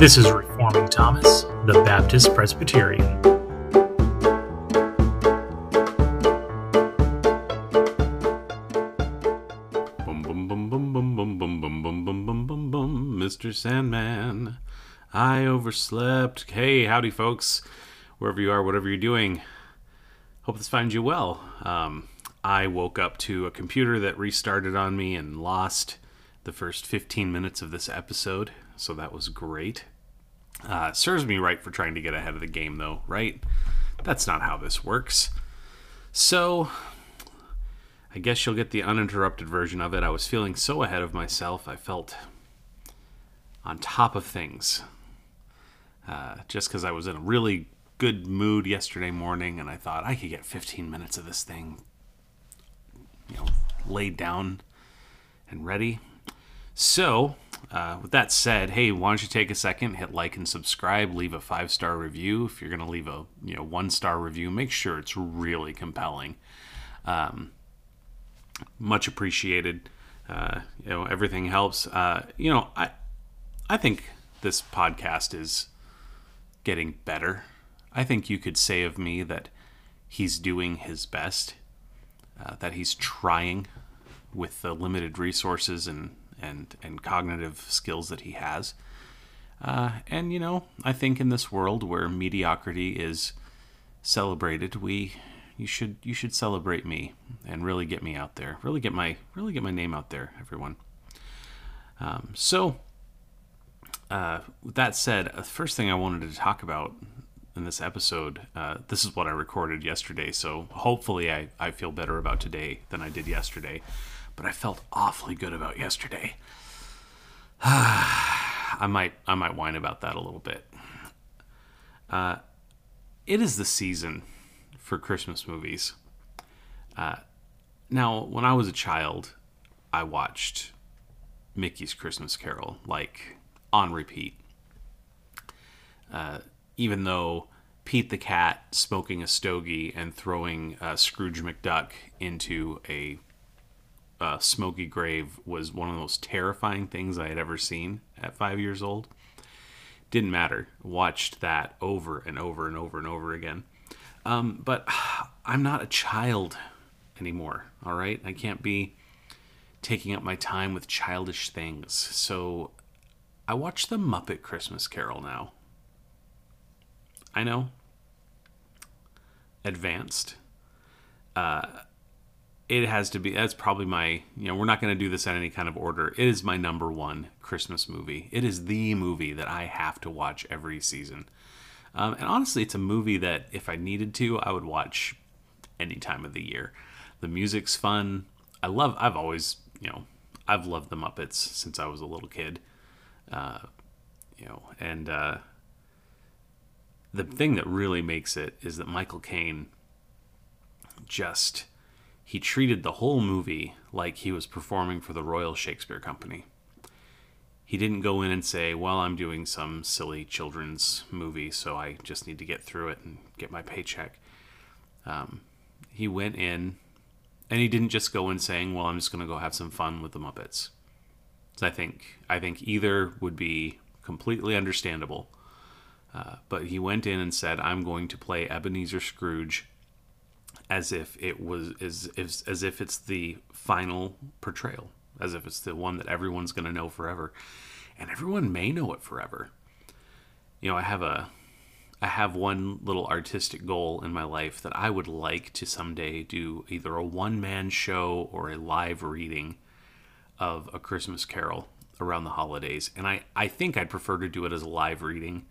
This is Reforming Thomas, the Baptist Presbyterian. Bum bum bum bum bum bum bum bum bum bum bum bum bum Mr. Sandman. I overslept. Hey, howdy folks. Wherever you are, whatever you're doing. Hope this finds you well. Um, I woke up to a computer that restarted on me and lost the first 15 minutes of this episode, so that was great. Uh, serves me right for trying to get ahead of the game, though, right? That's not how this works. So, I guess you'll get the uninterrupted version of it. I was feeling so ahead of myself, I felt on top of things. Uh, just because I was in a really good mood yesterday morning, and I thought I could get 15 minutes of this thing, you know, laid down and ready. So, uh, with that said, hey, why don't you take a second, hit like and subscribe, leave a five star review. If you're going to leave a you know one star review, make sure it's really compelling. Um, much appreciated. Uh, you know, everything helps. Uh, you know, I I think this podcast is getting better. I think you could say of me that he's doing his best, uh, that he's trying with the limited resources and and and cognitive skills that he has. Uh, and you know, I think in this world where mediocrity is celebrated, we you should you should celebrate me and really get me out there. Really get my really get my name out there, everyone. Um, so, uh, with that said, the first thing I wanted to talk about in this episode, uh, this is what I recorded yesterday. So hopefully, I I feel better about today than I did yesterday. But I felt awfully good about yesterday. I might I might whine about that a little bit. Uh, it is the season for Christmas movies. Uh, now, when I was a child, I watched Mickey's Christmas Carol like on repeat. Uh, even though Pete the Cat smoking a stogie and throwing uh, Scrooge McDuck into a uh, smoky grave was one of the most terrifying things I had ever seen at five years old. Didn't matter. Watched that over and over and over and over again. Um, but I'm not a child anymore, all right? I can't be taking up my time with childish things. So I watch the Muppet Christmas Carol now. I know. Advanced. Uh, it has to be that's probably my you know we're not going to do this in any kind of order. It is my number one christmas movie. It is the movie that i have to watch every season. Um, and honestly it's a movie that if i needed to i would watch any time of the year. The music's fun. I love i've always you know i've loved the muppets since i was a little kid. Uh, you know and uh, the thing that really makes it is that michael caine just he treated the whole movie like he was performing for the Royal Shakespeare Company. He didn't go in and say, Well, I'm doing some silly children's movie, so I just need to get through it and get my paycheck. Um, he went in and he didn't just go in saying, Well, I'm just going to go have some fun with the Muppets. So I think, I think either would be completely understandable. Uh, but he went in and said, I'm going to play Ebenezer Scrooge as if it was as, as, as if it's the final portrayal, as if it's the one that everyone's going to know forever, and everyone may know it forever. You know, I have a I have one little artistic goal in my life that I would like to someday do either a one man show or a live reading of A Christmas Carol around the holidays. And I, I think I'd prefer to do it as a live reading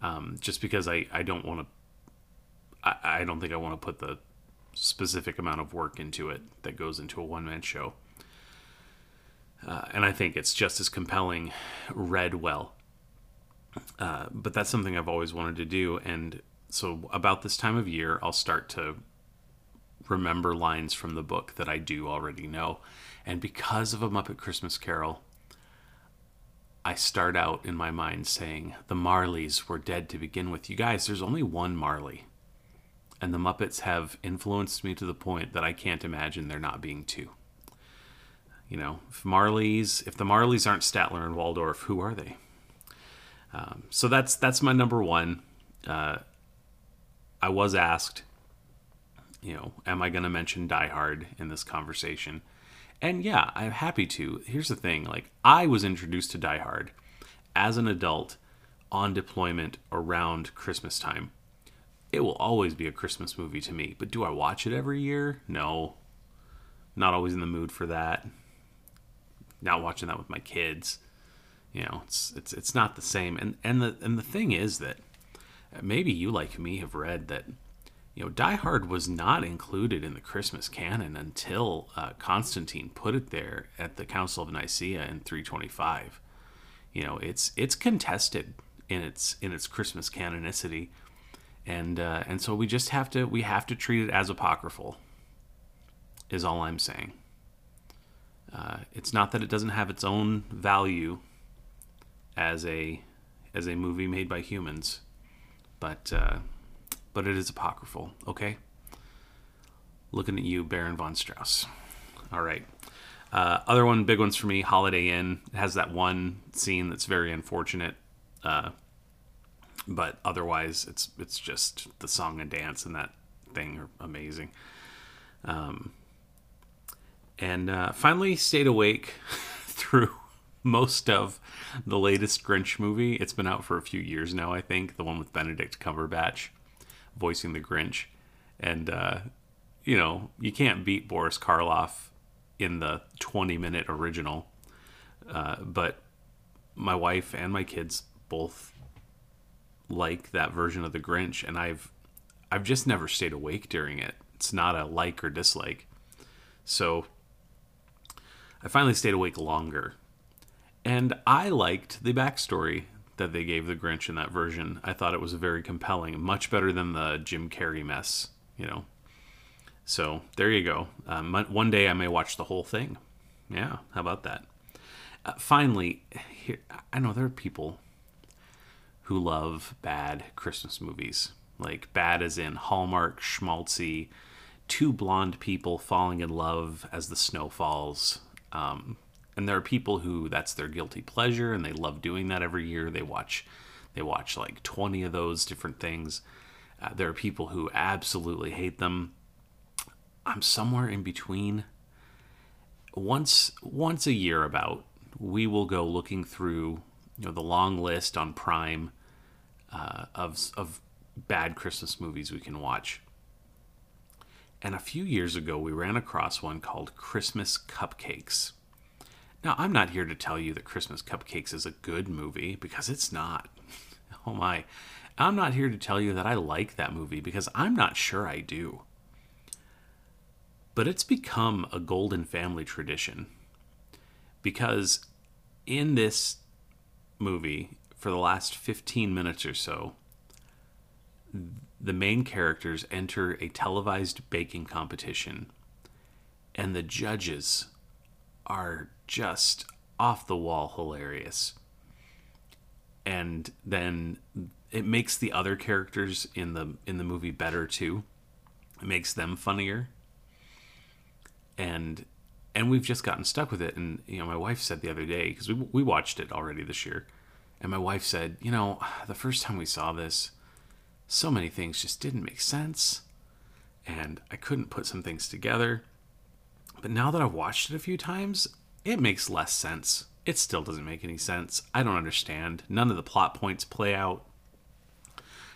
um, just because I, I don't want to, I, I don't think I want to put the specific amount of work into it that goes into a one man show. Uh, and I think it's just as compelling read well. Uh, but that's something I've always wanted to do. And so, about this time of year, I'll start to remember lines from the book that I do already know. And because of A Muppet Christmas Carol, I start out in my mind saying, The Marleys were dead to begin with. You guys, there's only one Marley and the Muppets have influenced me to the point that I can't imagine there not being two. You know, if Marley's, if the Marleys aren't Statler and Waldorf, who are they? Um, so that's that's my number one. Uh, I was asked, you know, am I going to mention Die Hard in this conversation? And yeah, I'm happy to. Here's the thing: like I was introduced to Die Hard as an adult on deployment around Christmas time. It will always be a Christmas movie to me, but do I watch it every year? No. Not always in the mood for that. Not watching that with my kids. You know, it's it's it's not the same. And and the and the thing is that maybe you like me have read that you know Die Hard was not included in the Christmas canon until uh, Constantine put it there at the Council of Nicaea in 325. You know, it's it's contested in its in its Christmas canonicity, and uh, and so we just have to we have to treat it as apocryphal. Is all I'm saying. Uh, it's not that it doesn't have its own value as a as a movie made by humans, but uh, but it is apocryphal. Okay. Looking at you, Baron von Strauss. All right. Uh, other one, big ones for me. Holiday Inn it has that one scene that's very unfortunate, uh, but otherwise, it's it's just the song and dance and that thing are amazing. Um, and uh, finally, stayed awake through most of the latest Grinch movie. It's been out for a few years now, I think. The one with Benedict Cumberbatch voicing the Grinch. And, uh, you know, you can't beat Boris Karloff in the 20 minute original. Uh, but my wife and my kids both like that version of the Grinch, and I've I've just never stayed awake during it. It's not a like or dislike. So I finally stayed awake longer. And I liked the backstory that they gave the Grinch in that version. I thought it was very compelling, much better than the Jim Carrey mess, you know. So there you go. Um, one day I may watch the whole thing. Yeah, how about that? Uh, finally, here, I know there are people who love bad Christmas movies, like bad as in Hallmark, schmaltzy, two blonde people falling in love as the snow falls. Um, and there are people who that's their guilty pleasure and they love doing that every year. They watch they watch like 20 of those different things. Uh, there are people who absolutely hate them. I'm somewhere in between. Once once a year about we will go looking through you know the long list on prime uh, of of bad christmas movies we can watch and a few years ago we ran across one called christmas cupcakes now, I'm not here to tell you that Christmas Cupcakes is a good movie because it's not. Oh my. I'm not here to tell you that I like that movie because I'm not sure I do. But it's become a Golden Family tradition because in this movie, for the last 15 minutes or so, the main characters enter a televised baking competition, and the judges are just off the wall hilarious. And then it makes the other characters in the in the movie better too. It makes them funnier. And and we've just gotten stuck with it and you know my wife said the other day because we we watched it already this year. And my wife said, "You know, the first time we saw this, so many things just didn't make sense and I couldn't put some things together." But now that I've watched it a few times, it makes less sense. It still doesn't make any sense. I don't understand. None of the plot points play out.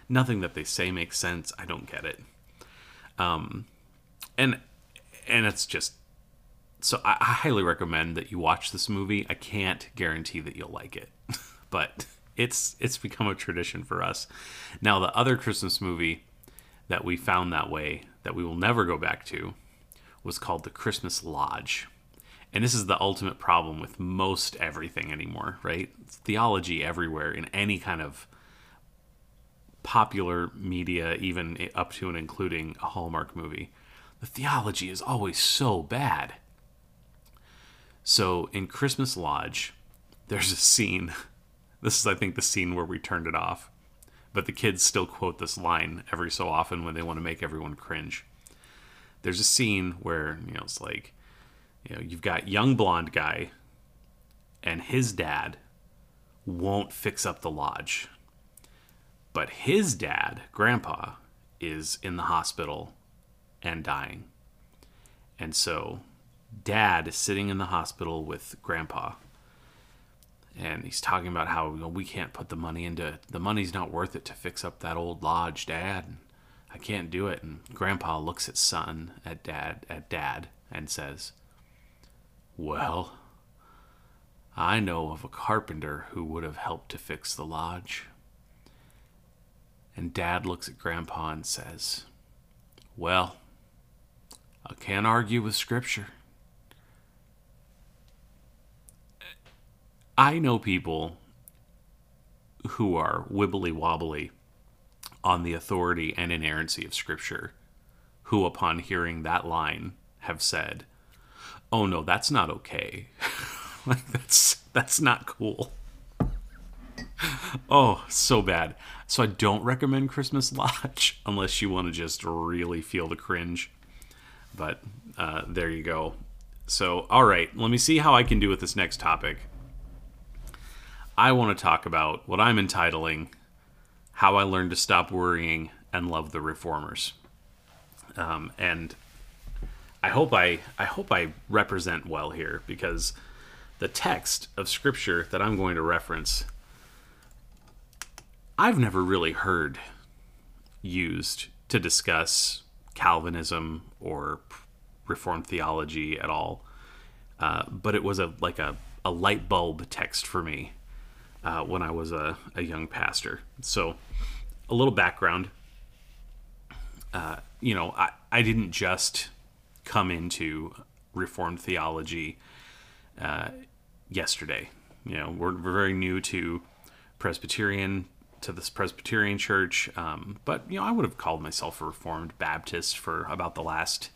Nothing that they say makes sense. I don't get it. Um, and and it's just so I, I highly recommend that you watch this movie. I can't guarantee that you'll like it, but it's it's become a tradition for us. Now the other Christmas movie that we found that way that we will never go back to was called The Christmas Lodge. And this is the ultimate problem with most everything anymore, right? It's theology everywhere in any kind of popular media, even up to and including a Hallmark movie. The theology is always so bad. So in Christmas Lodge, there's a scene. This is, I think, the scene where we turned it off. But the kids still quote this line every so often when they want to make everyone cringe. There's a scene where, you know, it's like, you know, you've got young blonde guy and his dad won't fix up the lodge. But his dad, grandpa, is in the hospital and dying. And so dad is sitting in the hospital with grandpa. And he's talking about how you know, we can't put the money into the money's not worth it to fix up that old lodge, dad. And I can't do it. And grandpa looks at son, at dad, at dad and says, "Well, I know of a carpenter who would have helped to fix the lodge." And dad looks at grandpa and says, Well, I can't argue with scripture. I know people who are wibbly wobbly on the authority and inerrancy of scripture, who, upon hearing that line, have said, Oh no, that's not okay. like that's that's not cool. oh, so bad. So I don't recommend Christmas Lodge unless you want to just really feel the cringe. But uh, there you go. So, all right, let me see how I can do with this next topic. I want to talk about what I'm entitling How I Learned to Stop Worrying and Love the Reformers. Um, and I hope I, I hope I represent well here because the text of scripture that I'm going to reference I've never really heard used to discuss Calvinism or Reformed theology at all. Uh, but it was a like a, a light bulb text for me uh, when I was a, a young pastor. So, a little background. Uh, you know, I, I didn't just come into Reformed theology uh, yesterday. You know, we're, we're very new to Presbyterian to this Presbyterian church, um, but you know I would have called myself a Reformed Baptist for about the last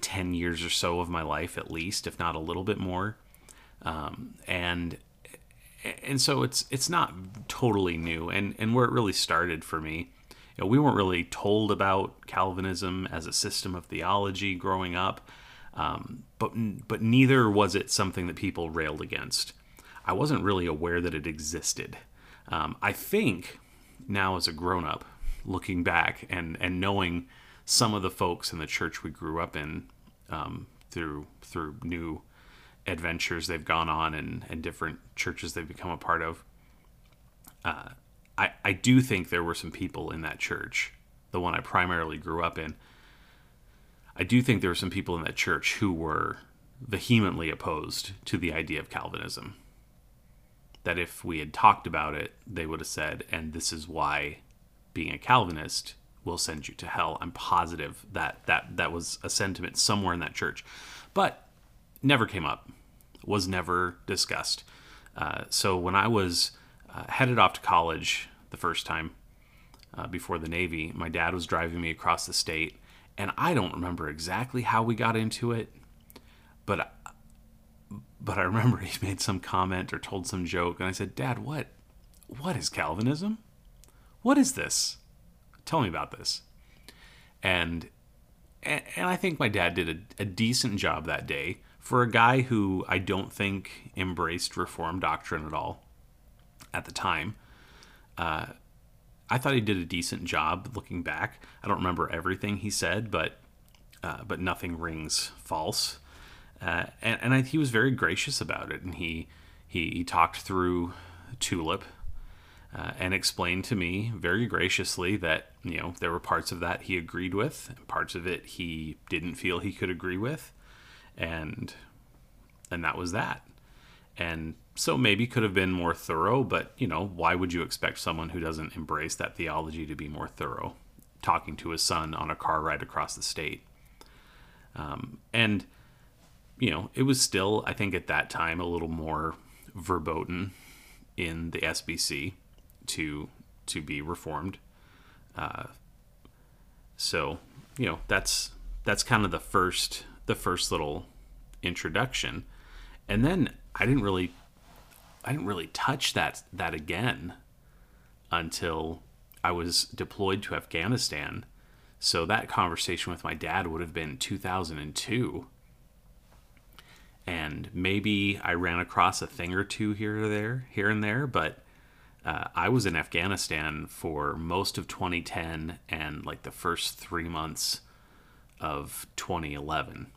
ten years or so of my life, at least, if not a little bit more. Um, and and so it's it's not totally new, and and where it really started for me, you know, we weren't really told about Calvinism as a system of theology growing up, um, but but neither was it something that people railed against. I wasn't really aware that it existed. Um, I think now as a grown up, looking back and and knowing some of the folks in the church we grew up in um, through through new adventures they've gone on and, and different churches they've become a part of. Uh, I, I do think there were some people in that church, the one I primarily grew up in. I do think there were some people in that church who were vehemently opposed to the idea of Calvinism that if we had talked about it, they would have said, and this is why being a Calvinist will send you to hell. I'm positive that that, that was a sentiment somewhere in that church. But never came up, was never discussed. Uh, so when I was uh, headed off to college the first time uh, before the Navy, my dad was driving me across the state, and I don't remember exactly how we got into it, but but I remember he made some comment or told some joke, and I said, "Dad, what, what is Calvinism? What is this? Tell me about this." And and, I think my dad did a, a decent job that day for a guy who I don't think embraced reform doctrine at all at the time. Uh, I thought he did a decent job looking back. I don't remember everything he said, but uh, but nothing rings false. Uh, and and I, he was very gracious about it, and he he, he talked through Tulip uh, and explained to me very graciously that you know there were parts of that he agreed with, and parts of it he didn't feel he could agree with, and and that was that. And so maybe could have been more thorough, but you know why would you expect someone who doesn't embrace that theology to be more thorough? Talking to his son on a car ride across the state, um, and you know, it was still, I think, at that time, a little more verboten in the SBC to to be reformed. Uh, so, you know, that's that's kind of the first the first little introduction, and then I didn't really I didn't really touch that that again until I was deployed to Afghanistan. So that conversation with my dad would have been 2002 and maybe I ran across a thing or two here or there, here and there, but uh, I was in Afghanistan for most of 2010 and like the first three months of 2011.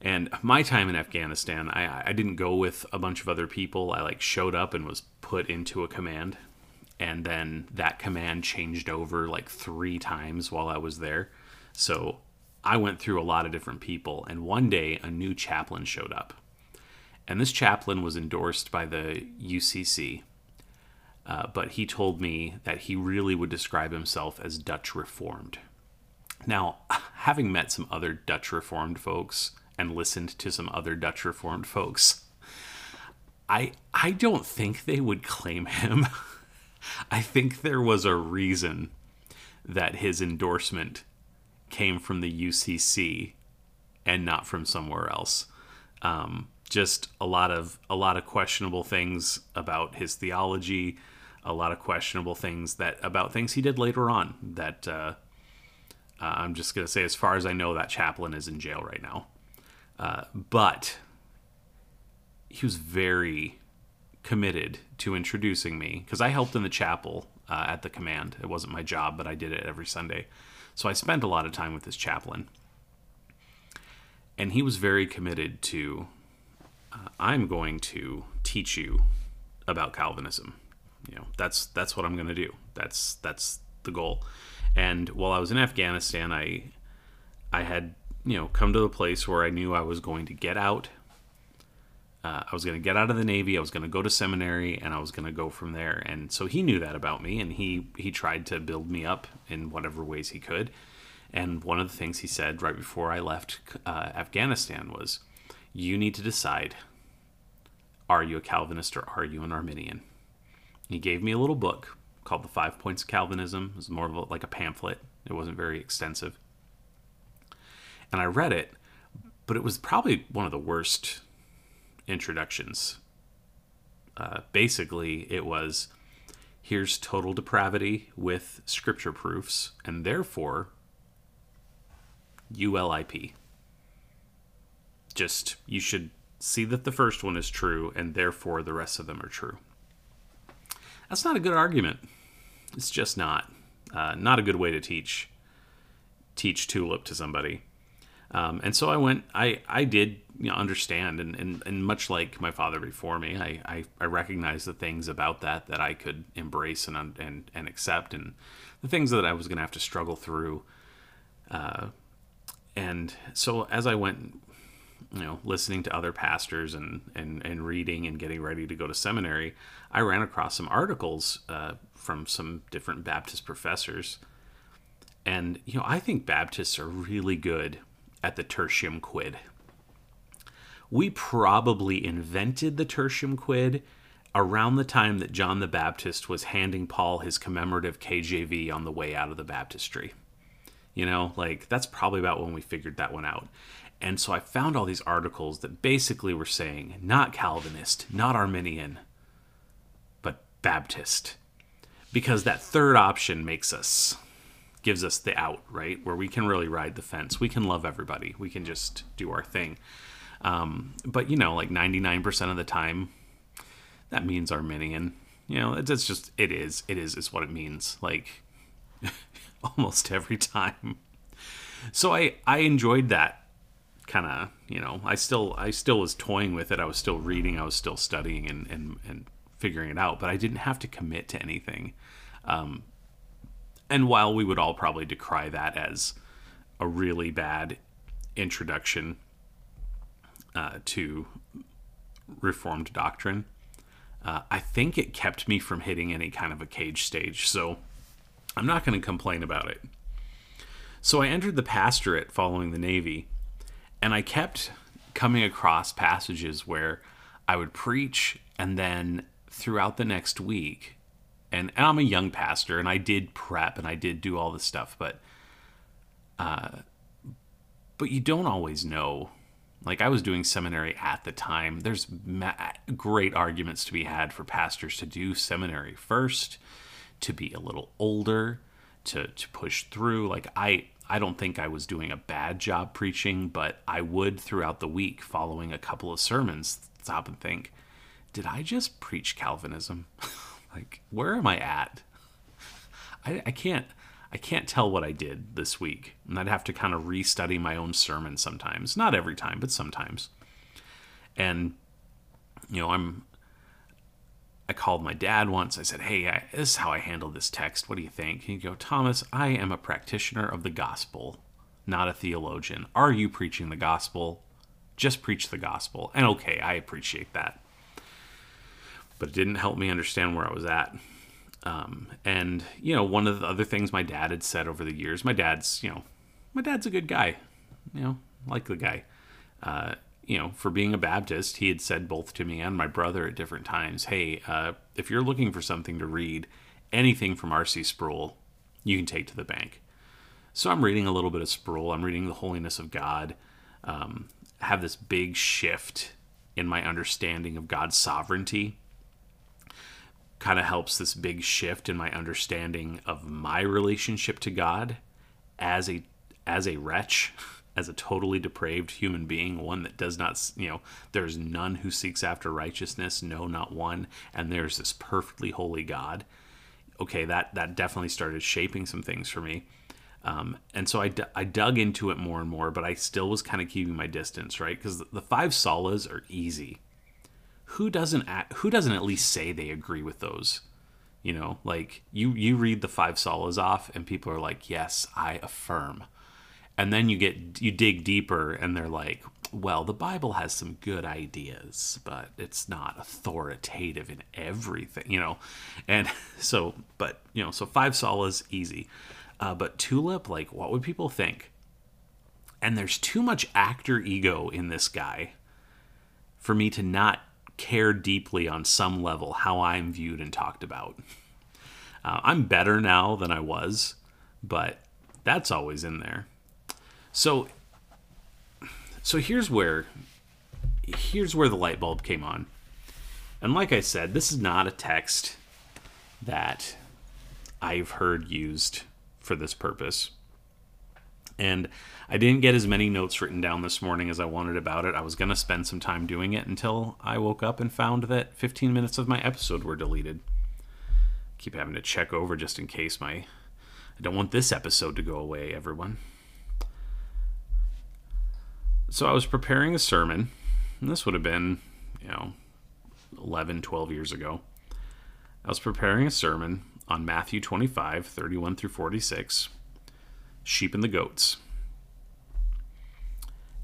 And my time in Afghanistan, I, I didn't go with a bunch of other people. I like showed up and was put into a command. And then that command changed over like three times while I was there. So I went through a lot of different people. And one day, a new chaplain showed up. And this chaplain was endorsed by the UCC. Uh, but he told me that he really would describe himself as Dutch Reformed. Now, having met some other Dutch Reformed folks and listened to some other Dutch Reformed folks, I I don't think they would claim him. I think there was a reason that his endorsement came from the UCC and not from somewhere else. Um, just a lot of a lot of questionable things about his theology, a lot of questionable things that about things he did later on. That uh, uh, I'm just gonna say, as far as I know, that chaplain is in jail right now. Uh, but he was very committed to introducing me because I helped in the chapel uh, at the command. It wasn't my job, but I did it every Sunday. So I spent a lot of time with this chaplain. And he was very committed to uh, I'm going to teach you about Calvinism. You know, that's that's what I'm going to do. That's that's the goal. And while I was in Afghanistan, I I had you know come to the place where I knew I was going to get out. Uh, I was going to get out of the Navy. I was going to go to seminary, and I was going to go from there. And so he knew that about me, and he he tried to build me up in whatever ways he could. And one of the things he said right before I left uh, Afghanistan was, "You need to decide: are you a Calvinist or are you an Arminian?" He gave me a little book called The Five Points of Calvinism. It was more of a, like a pamphlet. It wasn't very extensive. And I read it, but it was probably one of the worst introductions. Uh, basically, it was here's total depravity with scripture proofs, and therefore, ULIP. Just, you should see that the first one is true, and therefore the rest of them are true. That's not a good argument. It's just not. Uh, not a good way to teach teach tulip to somebody. Um, and so I went. I I did you know, understand, and, and and much like my father before me, I I, I recognized the things about that that I could embrace and and and accept, and the things that I was going to have to struggle through. Uh, and so as I went, you know, listening to other pastors and and and reading and getting ready to go to seminary, I ran across some articles uh, from some different Baptist professors. And, you know, I think Baptists are really good at the tertium quid. We probably invented the tertium quid around the time that John the Baptist was handing Paul his commemorative KJV on the way out of the baptistry. You know, like that's probably about when we figured that one out. And so I found all these articles that basically were saying not Calvinist, not Arminian, but Baptist. Because that third option makes us gives us the out, right? Where we can really ride the fence. We can love everybody. We can just do our thing. Um, but you know, like 99% of the time, that means Arminian. You know, it's just it is. It is. It's what it means. Like almost every time. So I I enjoyed that kind of you know I still I still was toying with it. I was still reading. I was still studying and and and figuring it out. But I didn't have to commit to anything. Um, and while we would all probably decry that as a really bad introduction uh, to Reformed doctrine, uh, I think it kept me from hitting any kind of a cage stage. So I'm not going to complain about it. So I entered the pastorate following the Navy, and I kept coming across passages where I would preach, and then throughout the next week, and, and I'm a young pastor, and I did prep and I did do all this stuff, but uh, but you don't always know. Like I was doing seminary at the time. There's ma- great arguments to be had for pastors to do seminary first, to be a little older, to to push through. Like I I don't think I was doing a bad job preaching, but I would throughout the week, following a couple of sermons, stop and think, did I just preach Calvinism? like, where am I at? I, I can't. I can't tell what I did this week, and I'd have to kind of restudy my own sermon sometimes. Not every time, but sometimes. And you know, I'm I called my dad once. I said, Hey, I, this is how I handle this text. What do you think? He'd go, Thomas, I am a practitioner of the gospel, not a theologian. Are you preaching the gospel? Just preach the gospel. And okay, I appreciate that. But it didn't help me understand where I was at. Um, and, you know, one of the other things my dad had said over the years, my dad's, you know, my dad's a good guy, you know, like the guy. Uh, you know, for being a Baptist, he had said both to me and my brother at different times, hey, uh, if you're looking for something to read, anything from R.C. Sproul, you can take to the bank. So I'm reading a little bit of Sproul. I'm reading The Holiness of God. Um, have this big shift in my understanding of God's sovereignty. Kind of helps this big shift in my understanding of my relationship to God as a as a wretch. as a totally depraved human being, one that does not, you know, there's none who seeks after righteousness, no, not one, and there's this perfectly holy God. Okay, that that definitely started shaping some things for me. Um, and so I, d- I dug into it more and more, but I still was kind of keeping my distance, right? Because the, five solas are easy. Who doesn't at, who doesn't at least say they agree with those? You know, like you you read the five solas off, and people are like, "Yes, I affirm." and then you get you dig deeper and they're like well the bible has some good ideas but it's not authoritative in everything you know and so but you know so five solas easy uh, but tulip like what would people think and there's too much actor ego in this guy for me to not care deeply on some level how i'm viewed and talked about uh, i'm better now than i was but that's always in there so so here's where here's where the light bulb came on. And like I said, this is not a text that I've heard used for this purpose. And I didn't get as many notes written down this morning as I wanted about it. I was going to spend some time doing it until I woke up and found that 15 minutes of my episode were deleted. Keep having to check over just in case my I don't want this episode to go away, everyone. So I was preparing a sermon, and this would have been, you know, 11, 12 years ago. I was preparing a sermon on Matthew 25, 31 through 46, sheep and the goats.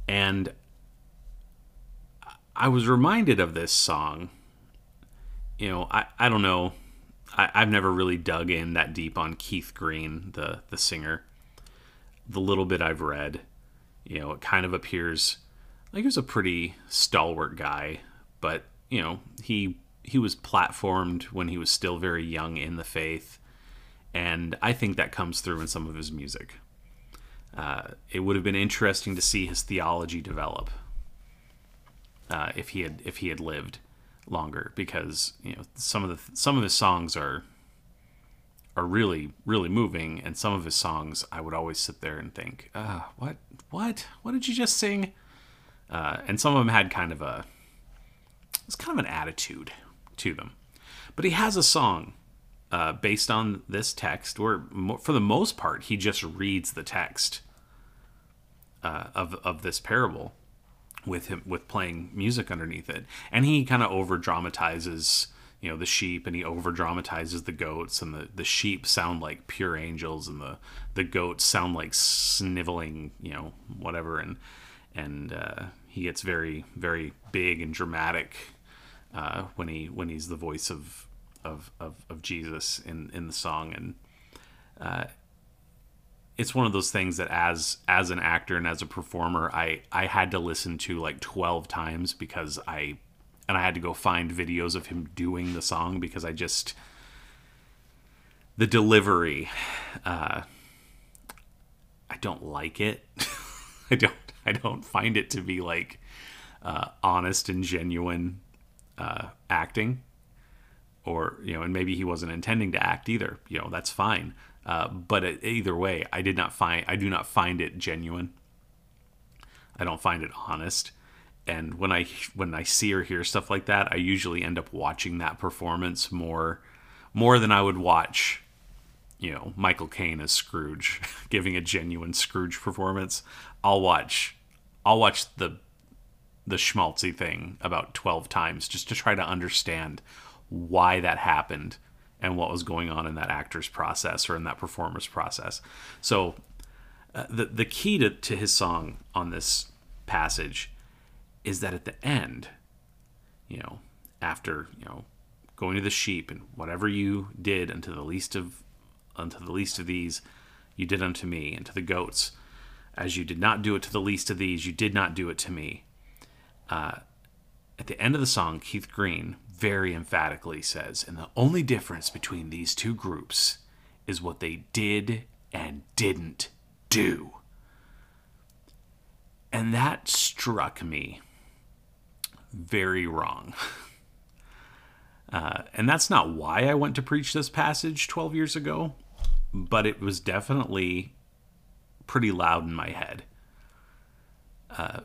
And I was reminded of this song. You know, I, I don't know. I, I've never really dug in that deep on Keith Green, the, the singer. The little bit I've read you know, it kind of appears like he was a pretty stalwart guy, but you know, he he was platformed when he was still very young in the faith, and I think that comes through in some of his music. Uh, it would have been interesting to see his theology develop uh, if he had if he had lived longer, because you know some of the some of his songs are are really really moving and some of his songs i would always sit there and think uh, what what what did you just sing? Uh, and some of them had kind of a it's kind of an attitude to them. But he has a song uh, based on this text where for the most part he just reads the text uh, of, of this parable with him with playing music underneath it. And he kind of over dramatizes you know the sheep and he over dramatizes the goats and the, the sheep sound like pure angels and the the goats sound like sniveling you know whatever. And and uh, he gets very very big and dramatic uh, when he when he's the voice of of, of, of Jesus in, in the song. And uh, it's one of those things that as as an actor and as a performer I I had to listen to like 12 times because I and I had to go find videos of him doing the song because I just the delivery uh, I don't like it. I don't I don't find it to be like uh, honest and genuine uh, acting or you know and maybe he wasn't intending to act either you know that's fine Uh, but either way, I did not find I do not find it genuine. I don't find it honest. And when I when I see or hear stuff like that, I usually end up watching that performance more more than I would watch, you know, Michael Caine as Scrooge giving a genuine Scrooge performance. I'll watch I'll watch the the schmaltzy thing about 12 times just to try to understand why that happened and what was going on in that actor's process or in that performer's process. So uh, the the key to, to his song on this passage is that at the end, you know, after you know going to the sheep and whatever you did unto the least of unto the least of these, you did unto me, and to the goats, as you did not do it to the least of these, you did not do it to me. Uh, at the end of the song, Keith Green very emphatically says, and the only difference between these two groups is what they did and didn't do. And that struck me very wrong. Uh, and that's not why I went to preach this passage 12 years ago, but it was definitely pretty loud in my head. Uh,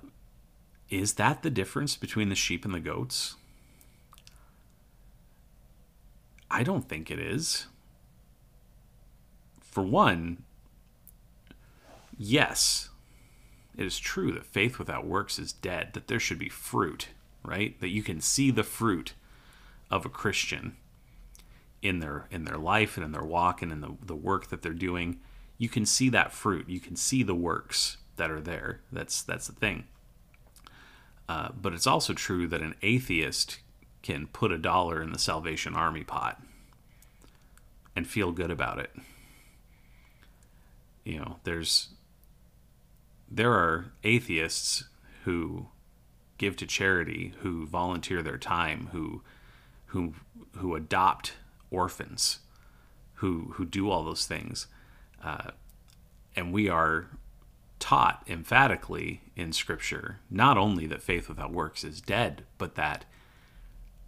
is that the difference between the sheep and the goats? I don't think it is. For one, yes, it is true that faith without works is dead, that there should be fruit, right? That you can see the fruit of a Christian in their in their life and in their walk and in the, the work that they're doing. You can see that fruit. You can see the works that are there. That's that's the thing. Uh, but it's also true that an atheist can put a dollar in the Salvation Army pot and feel good about it. You know, there's there are atheists who give to charity, who volunteer their time, who who who adopt orphans, who who do all those things, uh, and we are taught emphatically in Scripture not only that faith without works is dead, but that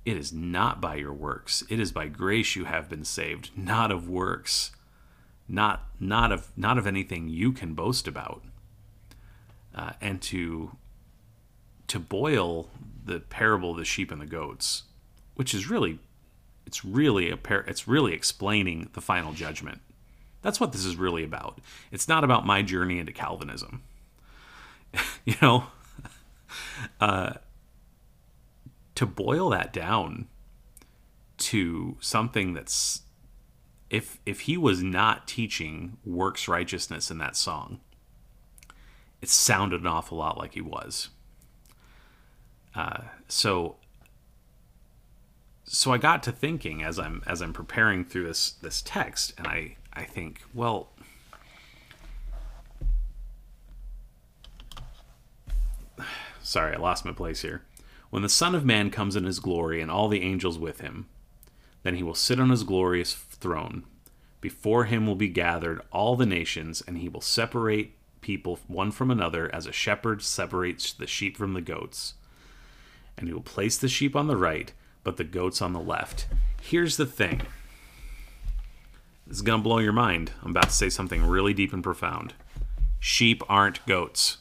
it is not by your works; it is by grace you have been saved, not of works, not not of not of anything you can boast about. Uh, and to to boil the parable of the sheep and the goats, which is really it's really a par- it's really explaining the final judgment that's what this is really about. It's not about my journey into Calvinism. you know, uh, to boil that down to something that's if if he was not teaching works righteousness in that song, it sounded an awful lot like he was. Uh, so so I got to thinking as I'm as I'm preparing through this this text, and I I think, well, sorry, I lost my place here. When the Son of Man comes in his glory and all the angels with him, then he will sit on his glorious throne. Before him will be gathered all the nations, and he will separate people one from another as a shepherd separates the sheep from the goats. And he will place the sheep on the right, but the goats on the left. Here's the thing this is going to blow your mind. I'm about to say something really deep and profound. Sheep aren't goats.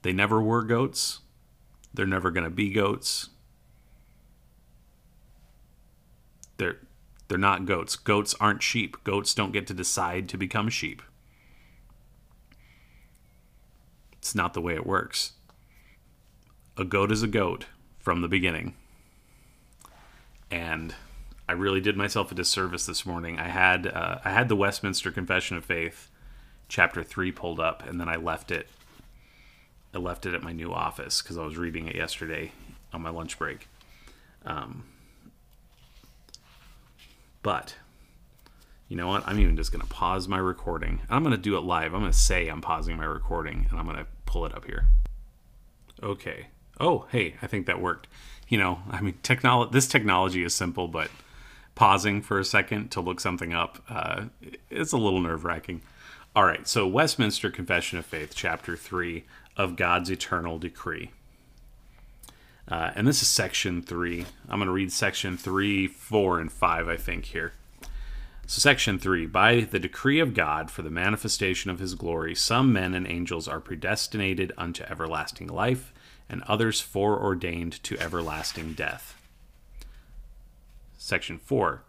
They never were goats. They're never going to be goats. They're they're not goats. Goats aren't sheep. Goats don't get to decide to become sheep. It's not the way it works. A goat is a goat from the beginning. And I really did myself a disservice this morning. I had uh, I had the Westminster Confession of Faith, chapter three, pulled up, and then I left it. I left it at my new office because I was reading it yesterday on my lunch break. Um, but you know what? I'm even just going to pause my recording. I'm going to do it live. I'm going to say I'm pausing my recording, and I'm going to pull it up here. Okay. Oh, hey, I think that worked. You know, I mean, technology. This technology is simple, but pausing for a second to look something up. Uh, it's a little nerve wracking. All right, so Westminster Confession of Faith, chapter 3 of God's Eternal Decree. Uh, and this is section 3. I'm going to read section 3, 4, and 5, I think, here. So, section three By the decree of God for the manifestation of his glory, some men and angels are predestinated unto everlasting life, and others foreordained to everlasting death. Section four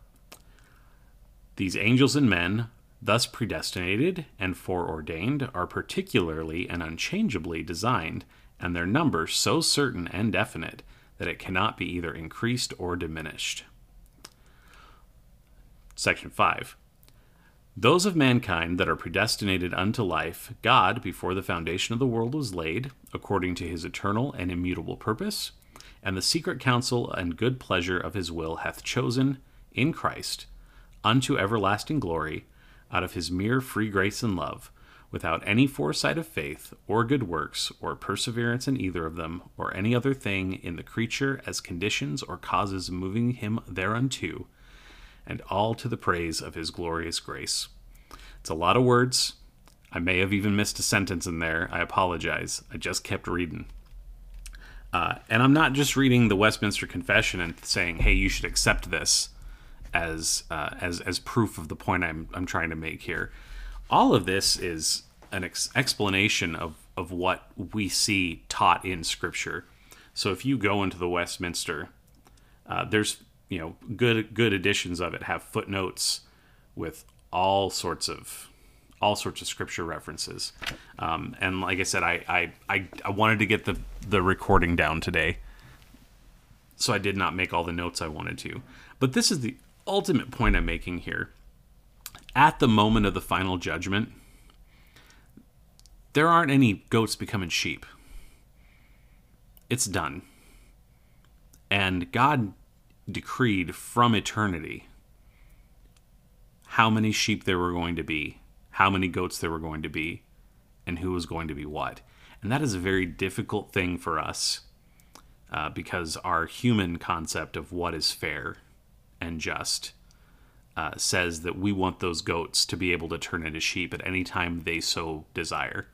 These angels and men, thus predestinated and foreordained, are particularly and unchangeably designed, and their number so certain and definite that it cannot be either increased or diminished. Section 5. Those of mankind that are predestinated unto life, God, before the foundation of the world was laid, according to his eternal and immutable purpose, and the secret counsel and good pleasure of his will, hath chosen in Christ unto everlasting glory out of his mere free grace and love, without any foresight of faith, or good works, or perseverance in either of them, or any other thing in the creature as conditions or causes moving him thereunto, and all to the praise of his glorious grace. It's a lot of words. I may have even missed a sentence in there. I apologize. I just kept reading. Uh, and I'm not just reading the Westminster Confession and saying, "Hey, you should accept this as uh, as as proof of the point I'm I'm trying to make here." All of this is an ex- explanation of of what we see taught in Scripture. So if you go into the Westminster, uh, there's you know good good editions of it have footnotes with all sorts of all sorts of scripture references um, and like i said I, I i i wanted to get the the recording down today so i did not make all the notes i wanted to but this is the ultimate point i'm making here at the moment of the final judgment there aren't any goats becoming sheep it's done and god decreed from eternity how many sheep there were going to be, how many goats there were going to be, and who was going to be what. And that is a very difficult thing for us uh, because our human concept of what is fair and just uh, says that we want those goats to be able to turn into sheep at any time they so desire.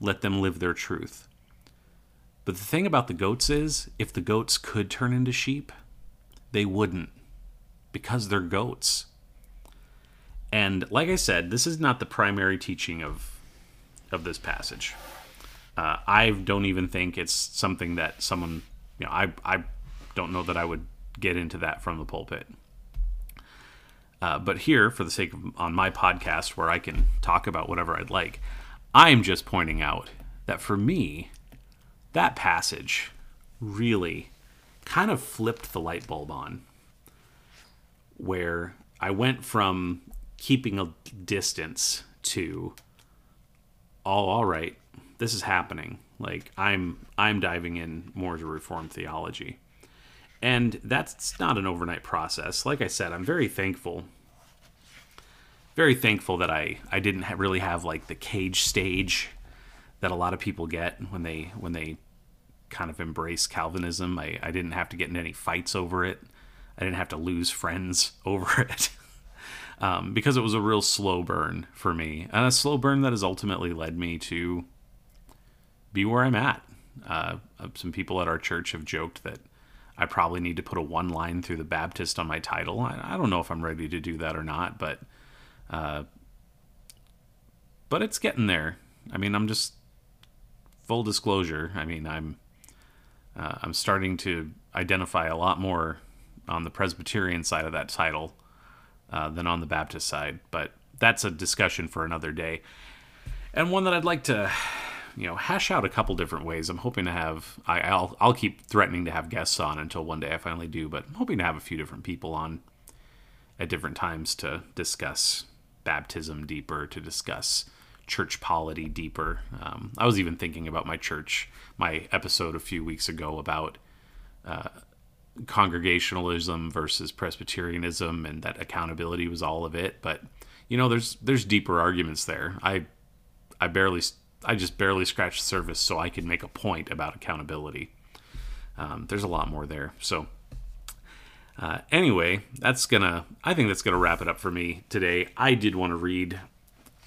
Let them live their truth. But the thing about the goats is, if the goats could turn into sheep, they wouldn't because they're goats. And like I said, this is not the primary teaching of of this passage. Uh, I don't even think it's something that someone, you know, I I don't know that I would get into that from the pulpit. Uh, but here, for the sake of on my podcast, where I can talk about whatever I'd like, I'm just pointing out that for me, that passage really kind of flipped the light bulb on, where I went from keeping a distance to all all right this is happening like i'm i'm diving in more to reformed theology and that's not an overnight process. Like i said i'm very thankful. Very thankful that i i didn't ha- really have like the cage stage that a lot of people get when they when they kind of embrace calvinism. I i didn't have to get in any fights over it. I didn't have to lose friends over it um, because it was a real slow burn for me, and a slow burn that has ultimately led me to be where I'm at. Uh, uh, some people at our church have joked that I probably need to put a one line through the Baptist on my title. I, I don't know if I'm ready to do that or not, but uh, but it's getting there. I mean, I'm just full disclosure. I mean, I'm uh, I'm starting to identify a lot more on the Presbyterian side of that title uh, than on the Baptist side. But that's a discussion for another day, and one that I'd like to, you know, hash out a couple different ways. I'm hoping to have. I, will I'll keep threatening to have guests on until one day I finally do, but I'm hoping to have a few different people on at different times to discuss baptism deeper, to discuss church polity deeper. Um, I was even thinking about my church, my episode a few weeks ago about uh, congregationalism versus Presbyterianism, and that accountability was all of it. But you know, there's there's deeper arguments there. I I barely I just barely scratched the surface, so I could make a point about accountability. Um, there's a lot more there. So uh, anyway, that's gonna I think that's gonna wrap it up for me today. I did want to read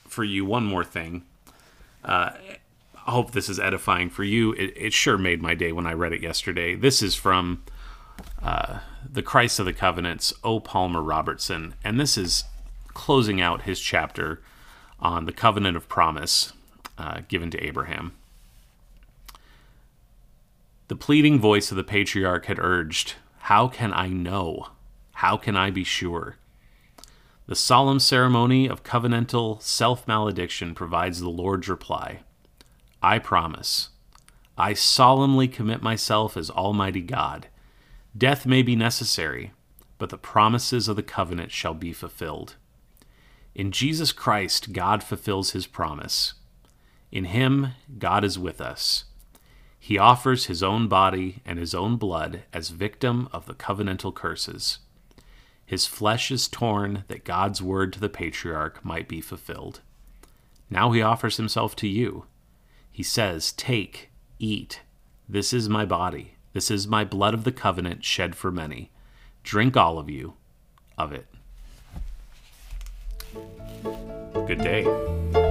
for you one more thing. Uh, I hope this is edifying for you. It, it, sure made my day when I read it yesterday. This is from uh, The Christ of the Covenants, O. Palmer Robertson, and this is closing out his chapter on the covenant of promise uh, given to Abraham. The pleading voice of the patriarch had urged, How can I know? How can I be sure? The solemn ceremony of covenantal self malediction provides the Lord's reply I promise. I solemnly commit myself as Almighty God. Death may be necessary, but the promises of the covenant shall be fulfilled. In Jesus Christ, God fulfills his promise. In him, God is with us. He offers his own body and his own blood as victim of the covenantal curses. His flesh is torn that God's word to the patriarch might be fulfilled. Now he offers himself to you. He says, Take, eat. This is my body. This is my blood of the covenant shed for many. Drink all of you of it. Good day.